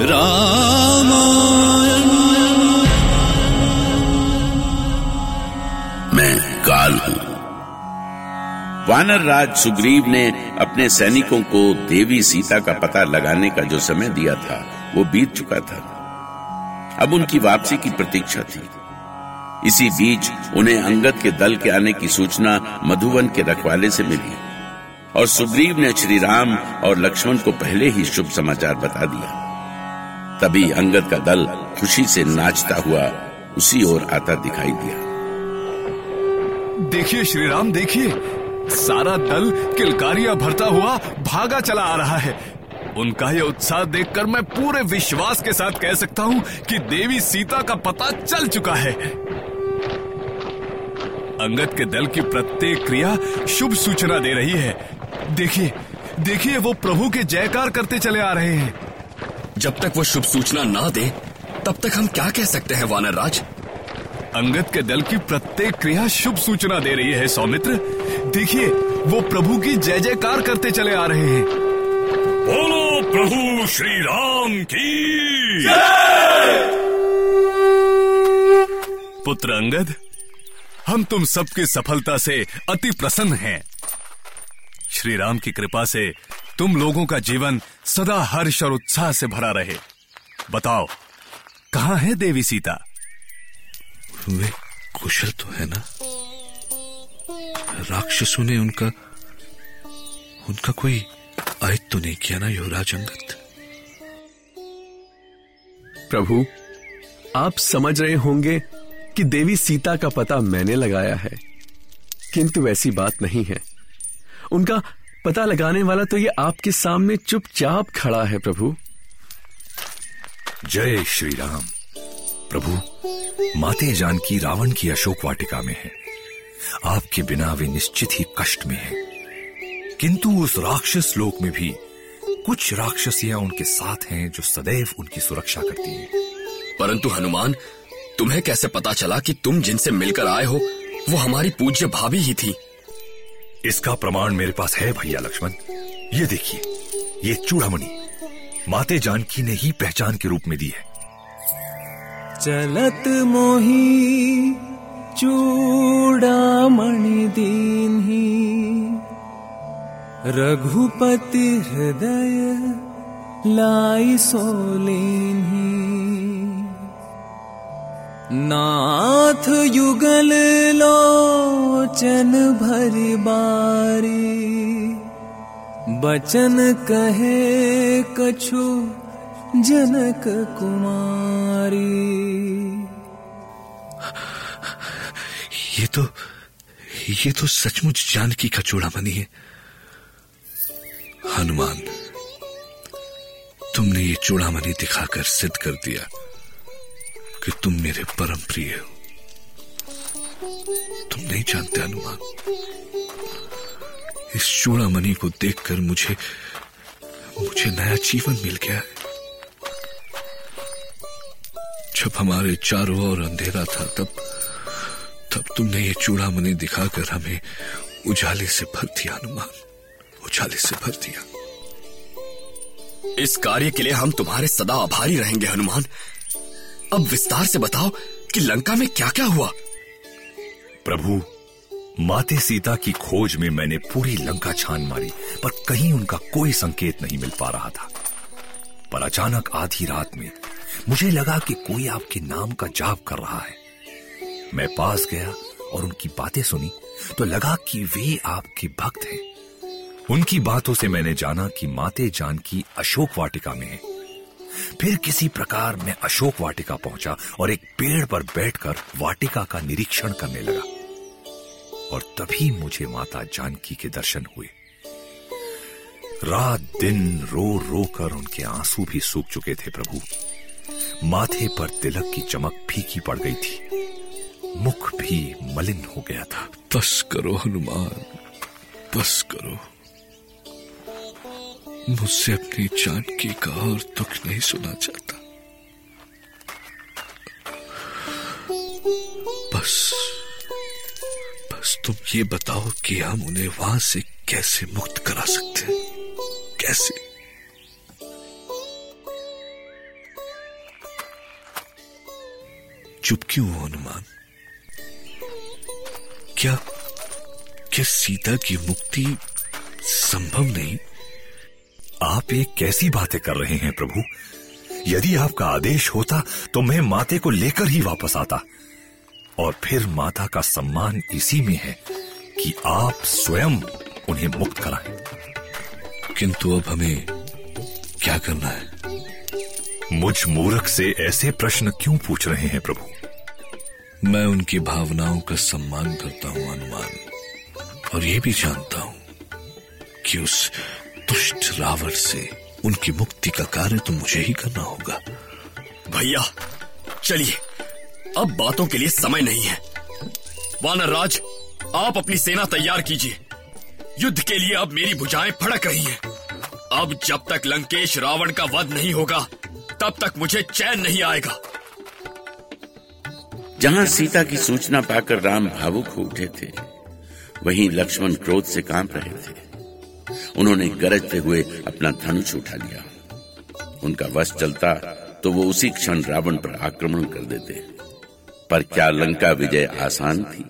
रामायण। मैं काल हूँ। वानर राज सुग्रीव ने अपने सैनिकों को देवी सीता का पता लगाने का जो समय दिया था, वो बीत चुका था। अब उनकी वापसी की प्रतीक्षा थी। इसी बीच उन्हें अंगद के दल के आने की सूचना मधुवन के रखवाले से मिली और सुग्रीव ने श्री राम और लक्ष्मण को पहले ही शुभ समाचार बता दिया। तभी अंगद का दल खुशी से नाचता हुआ उसी ओर आता दिखाई दिया। देखिए श्री राम देखिए। सारा दल किलकारियाँ भरता हुआ भागा चला आ रहा है। उनका ये उत्साह देखकर मैं पूरे विश्वास के साथ कह सकता हूँ कि देवी सीता का पता चल चुका है। अंगद के दल की प्रत्येक क्रिया शुभ सूचना दे रही है। देखिए देखिए, वो प्रभु के जयकार करते चले आ रहे हैं। जब तक वो शुभ सूचना ना दे तब तक हम क्या कह सकते हैं वानर राज? अंगद के दल की प्रत्येक क्रिया शुभ सूचना दे रही है सौमित्र। देखिए वो प्रभु की जय जयकार करते चले आ रहे हैं। बोलो प्रभु श्री राम की। पुत्र अंगद हम तुम सबकी सफलता से अति प्रसन्न हैं। श्री राम की कृपा से तुम लोगों का जीवन सदा हर्ष और उत्साह से भरा रहे। बताओ कहाँ है देवी सीता? वे कुशल तो है ना? राक्षसों ने उनका उनका कोई आयत तो नहीं किया ना युवराज अंगत प्रभु आप समझ रहे होंगे कि देवी सीता का पता मैंने लगाया है। किंतु ऐसी बात नहीं है। उनका पता लगाने वाला तो ये आपके सामने चुपचाप खड़ा है प्रभु। जय श्री राम प्रभु माते जानकी रावण की अशोक वाटिका में है। आपके बिना वे निश्चित ही कष्ट में है। किंतु उस राक्षस लोक में भी कुछ राक्षसियाँ उनके साथ हैं जो सदैव उनकी सुरक्षा करती हैं। परंतु हनुमान तुम्हें कैसे पता चला कि तुम जिनसे मिलकर आए हो वो हमारी पूज्य भाभी ही थी? इसका प्रमाण मेरे पास है, भैया लक्ष्मण। ये देखिए, ये चूड़ामणि माते जानकी ने ही पहचान के रूप में दी है। चलत मोही चूड़ामणि दीन्ही रघुपति हृदय लाई सोलेन्ही नाथ युगल लोचन भरि बारी। बचन कहे कछु जनक कुमारी। ये तो ये तो सचमुच जानकी का चूड़ामणि है। हनुमान, तुमने ये चूड़ामणि दिखाकर सिद्ध कर दिया। कि तुम मेरे परम प्रिय हो। तुम नहीं जानते हनुमान। इस चूड़ामणि को देखकर मुझे मुझे नया जीवन मिल गया है। जब हमारे चारों ओर अंधेरा था, तब तब तुमने ये चूड़ामणि दिखाकर हमें उजाले से भर दिया हनुमान। उजाले से भर दिया। इस कार्य के लिए हम तुम्हारे सदा आभारी रहेंगे हनुमान। अब विस्तार से बताओ कि लंका में क्या क्या हुआ। प्रभु, माते सीता की खोज में मैंने पूरी लंका छान मारी, पर कहीं उनका कोई संकेत नहीं मिल पा रहा था। पर अचानक आधी रात में मुझे लगा कि कोई आपके नाम का जाप कर रहा है। मैं पास गया और उनकी बातें सुनी तो लगा कि वे आपके भक्त हैं। उनकी बातों से मैंने जाना कि माते जानकी अशोक वाटिका में है। फिर किसी प्रकार मैं अशोक वाटिका पहुँचा और एक पेड़ पर बैठकर वाटिका का निरीक्षण करने लगा। और तभी मुझे माता जानकी के दर्शन हुए। रात, दिन, रो रो कर उनके आँसू भी सूख चुके थे प्रभु। माथे पर तिलक की चमक फीकी पड़ गई थी। मुख भी मलिन हो गया था। बस करो हनुमान, बस करो। मुझसे अपनी जानकी का और दुख नहीं सुना चाहता बस बस तुम ये बताओ कि हम उन्हें वहाँ से कैसे मुक्त करा सकते हैं? कैसे? चुप क्यों हो, हनुमान? क्या क्या सीता की मुक्ति संभव नहीं? आप ये कैसी बातें कर रहे हैं प्रभु? यदि आपका आदेश होता तो मैं माते को लेकर ही वापस आता। और फिर माता का सम्मान इसी में है कि आप स्वयं उन्हें मुक्त कराएँ। किंतु अब हमें क्या करना है? मुझ मूर्ख से ऐसे प्रश्न क्यों पूछ रहे हैं प्रभु? मैं उनकी भावनाओं का सम्मान करता हूँ हनुमान। और ये भी जानता हूँ कि उस दुष्ट रावण से उनकी मुक्ति का कार्य तो मुझे ही करना होगा। भैया चलिए। अब बातों के लिए समय नहीं है। वानर राज आप अपनी सेना तैयार कीजिए। युद्ध के लिए अब मेरी भुजाएँ फड़क रही हैं। अब जब तक लंकेश रावण का वध नहीं होगा तब तक मुझे चैन नहीं आएगा। जहाँ सीता की सूचना पाकर राम भावुक हो उठे थे वहीं लक्ष्मण क्रोध से काँप रहे थे। उन्होंने गरजते हुए अपना धनुष उठा लिया। उनका वश चलता तो वो उसी क्षण रावण पर आक्रमण कर देते। पर क्या लंका विजय आसान थी?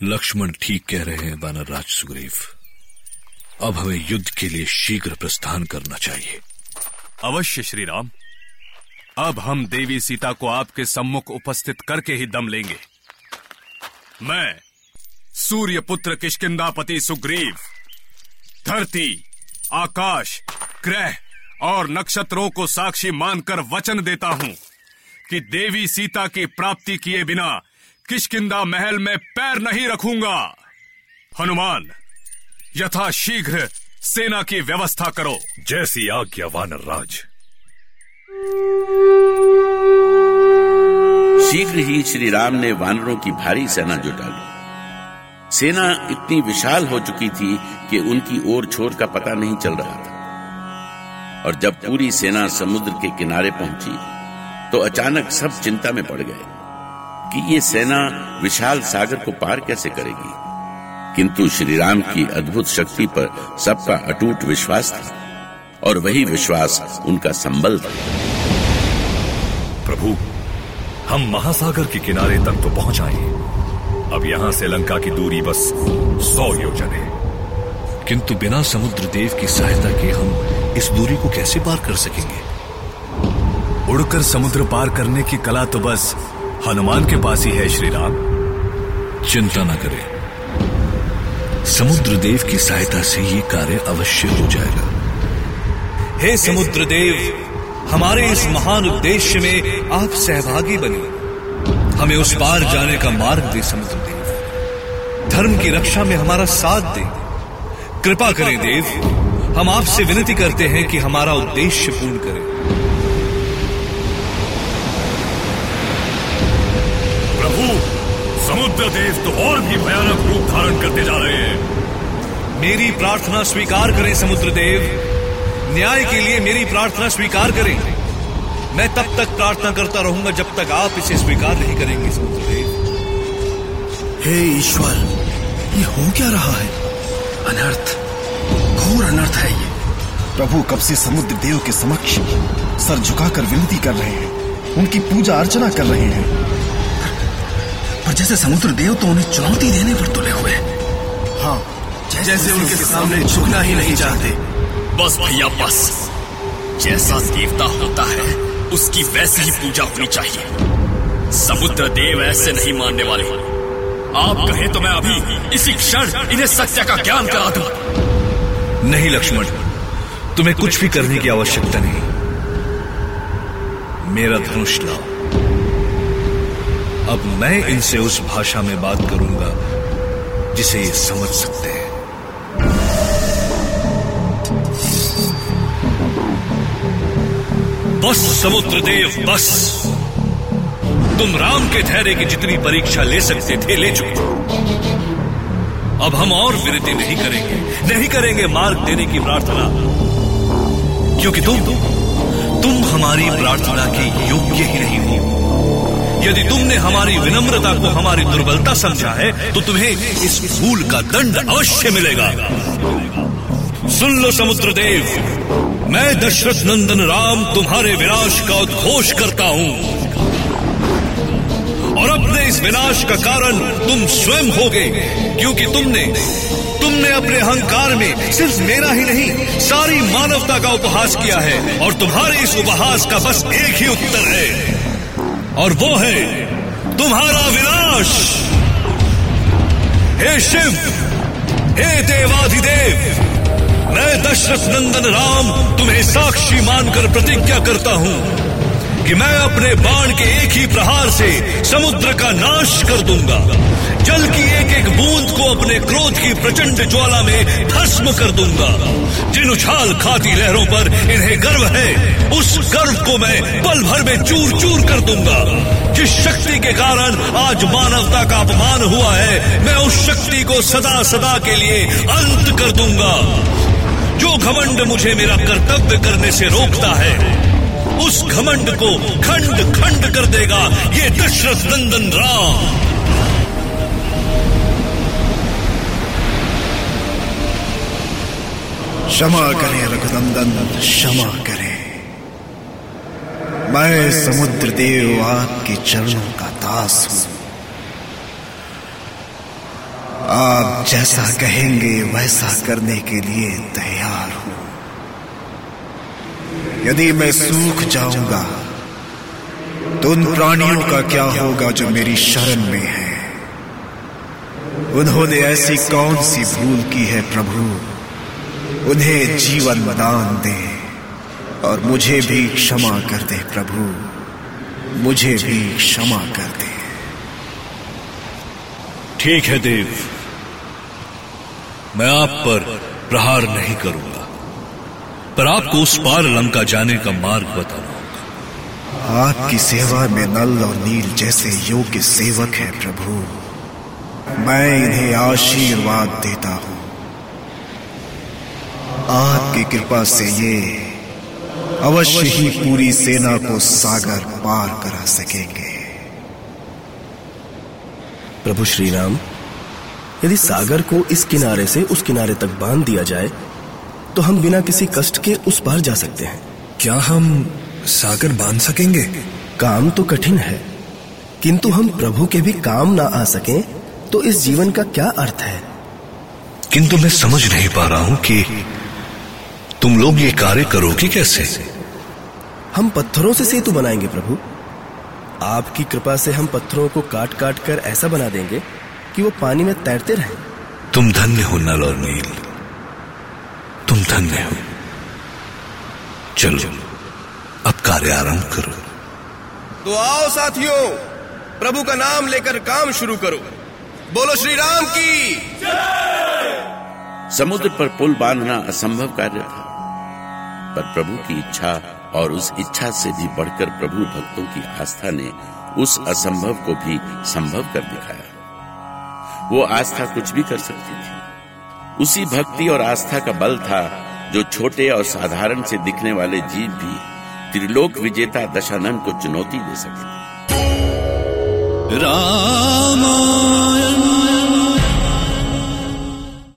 लक्ष्मण ठीक कह रहे हैं बानर राज सुग्रीव। अब हमें युद्ध के लिए शीघ्र प्रस्थान करना चाहिए। अवश्य श्री राम अब हम देवी सीता को आपके सम्मुख उपस्थित करके ही दम लेंगे। मैं सूर्य पुत्र किष्किंदापति सुग्रीव। धरती आकाश ग्रह और नक्षत्रों को साक्षी मानकर वचन देता हूँ कि देवी सीता की प्राप्ति किए बिना किष्किंदा महल में पैर नहीं रखूँगा। हनुमान यथा शीघ्र सेना की व्यवस्था करो। जैसी आज्ञा वानर राज। शीघ्र ही श्री राम ने वानरों की भारी सेना जुटा ली। सेना इतनी विशाल हो चुकी थी कि उनकी ओर छोर का पता नहीं चल रहा था। और जब पूरी सेना समुद्र के किनारे पहुँची तो अचानक सब चिंता में पड़ गए कि ये सेना विशाल सागर को पार कैसे करेगी। किंतु श्री राम की अद्भुत शक्ति पर सबका अटूट विश्वास था, और वही विश्वास उनका संबल था। प्रभु, हम महासागर के किनारे तक तो पहुँच आए। अब यहाँ से लंका की दूरी बस सौ योजन है। किंतु बिना समुद्र देव की सहायता के हम इस दूरी को कैसे पार कर सकेंगे? उड़कर समुद्र पार करने की कला तो बस हनुमान के पास ही है श्री राम चिंता न करें। समुद्र देव की सहायता से ये कार्य अवश्य हो जाएगा। हे समुद्र देव हमारे इस महान उद्देश्य में आप सहभागी बने। हमें उस पार जाने का मार्ग दे समुद्र देव धर्म की रक्षा में हमारा साथ दे। कृपा करें देव हम आपसे विनती करते हैं कि हमारा उद्देश्य पूर्ण करें। प्रभु समुद्र देव तो और भी भयानक रूप धारण करते जा रहे हैं। मेरी प्रार्थना स्वीकार करें समुद्र देव। न्याय के लिए मेरी प्रार्थना स्वीकार करें। मैं तब तक प्रार्थना करता रहूँगा जब तक आप इसे स्वीकार नहीं करेंगे समुद्र देव हे ईश्वर ये हो क्या रहा है? अनर्थ घोर अनर्थ है ये। प्रभु कब से समुद्र देव के समक्ष सर झुकाकर विनती कर रहे हैं? उनकी पूजा अर्चना कर रहे हैं। पर जैसे समुद्र देव तो उन्हें चुनौती देने पर तुले हुए हाँ। जैसे, जैसे उनके सामने झुकना ही नहीं चाहते। बस भैया बस। जैसा देवता होता है उसकी वैसी ही पूजा होनी चाहिए। समुद्र देव ऐसे नहीं मानने वाले। आप कहें तो मैं अभी इसी क्षण इन्हें सत्य का ज्ञान करा दूँ। नहीं, लक्ष्मण, तुम्हें कुछ भी करने की आवश्यकता नहीं। मेरा धनुष लाओ। अब मैं इनसे उस भाषा में बात करूँगा जिसे ये समझ सकते हैं। बस समुद्र देव बस। तुम राम के धैर्य की जितनी परीक्षा ले सकते थे, ले चुके अब हम और विनती नहीं करेंगे नहीं करेंगे मार्ग देने की प्रार्थना। क्योंकि तुम तुम हमारी प्रार्थना के योग्य ही नहीं हो। यदि तुमने हमारी विनम्रता को हमारी दुर्बलता समझा है तो तुम्हें इस भूल का दंड अवश्य मिलेगा। सुन लो समुद्र देव। मैं दशरथ नंदन राम तुम्हारे विनाश का उद्घोष करता हूँ। इस विनाश का कारण तुम स्वयं होगे, क्योंकि तुमने तुमने अपने अहंकार में सिर्फ़ मेरा ही नहीं, सारी मानवता का उपहास किया है, और तुम्हारे इस उपहास का बस एक ही उत्तर है। और वो है, तुम्हारा विनाश। हे शिव, हे देवाधिदेव मैं दशरथ नंदन राम तुम्हें साक्षी मानकर प्रतिज्ञा करता हूँ कि मैं अपने बाण के एक ही प्रहार से समुद्र का नाश कर दूँगा। जल की एक एक बूंद को अपने क्रोध की प्रचंड ज्वाला में भस्म कर दूँगा। जिन उछाल खाती लहरों पर इन्हें गर्व है, उस गर्व को मैं पल भर में चूर चूर कर दूँगा। जिस शक्ति के कारण आज मानवता का अपमान हुआ है, मैं उस शक्ति को सदा सदा के लिए अंत कर दूँगा। जो घमंड मुझे मेरा कर्तव्य करने से रोकता है, उस घमंड को खंड खंड कर देगा ये दशरथ नंदन राम। क्षमा करें रघुनंदन, क्षमा करें। मैं समुद्र देव आपके चरणों का दास हूँ। आप जैसा कहेंगे, वैसा करने के लिए तैयार हूँ। यदि मैं सूख जाऊँगा तो उन प्राणियों का क्या होगा जो मेरी शरण में है? उन्होंने ऐसी कौन सी भूल की है प्रभु? उन्हें जीवन दान दे और मुझे भी क्षमा कर दे प्रभु। मुझे भी क्षमा कर दे। ठीक है, देव। मैं आप पर प्रहार नहीं करूँगा पर आपको उस पार लंका जाने का मार्ग बताना होगा आपकी सेवा में नल और नील जैसे योग्य सेवक है प्रभु। मैं इन्हें आशीर्वाद देता हूँ। आपकी कृपा से ये अवश्य ही पूरी सेना को सागर पार करा सकेंगे। प्रभु श्री राम यदि सागर को इस किनारे से उस किनारे तक बाँध दिया जाए तो हम बिना किसी कष्ट के उस पार जा सकते हैं। क्या हम सागर बाँध सकेंगे? काम तो कठिन है किंतु हम प्रभु के भी काम ना आ सकें तो इस जीवन का क्या अर्थ है? किंतु मैं समझ नहीं पा रहा हूँ कि तुम लोग ये कार्य करोगे कैसे? हम पत्थरों से सेतु बनाएँगे प्रभु। आपकी कृपा से हम पत्थरों को काट काट कर ऐसा बना देंगे कि वो पानी में तैरते रहे। तुम धन्य हो नल और नील। तुम धन्य हो। चलो अब कार्य आरंभ करो। तो आओ साथियों प्रभु का नाम लेकर काम शुरू करो। बोलो श्री राम की समुद्र पर पुल बांधना असंभव कार्य था पर प्रभु की इच्छा और उस इच्छा से भी बढ़कर प्रभु भक्तों की आस्था ने उस असंभव को भी संभव कर दिखाया। वो आस्था कुछ भी कर सकती थी। उसी भक्ति और आस्था का बल था जो छोटे और साधारण से दिखने वाले जीव भी त्रिलोक विजेता दशानंद को चुनौती दे सकते रामाय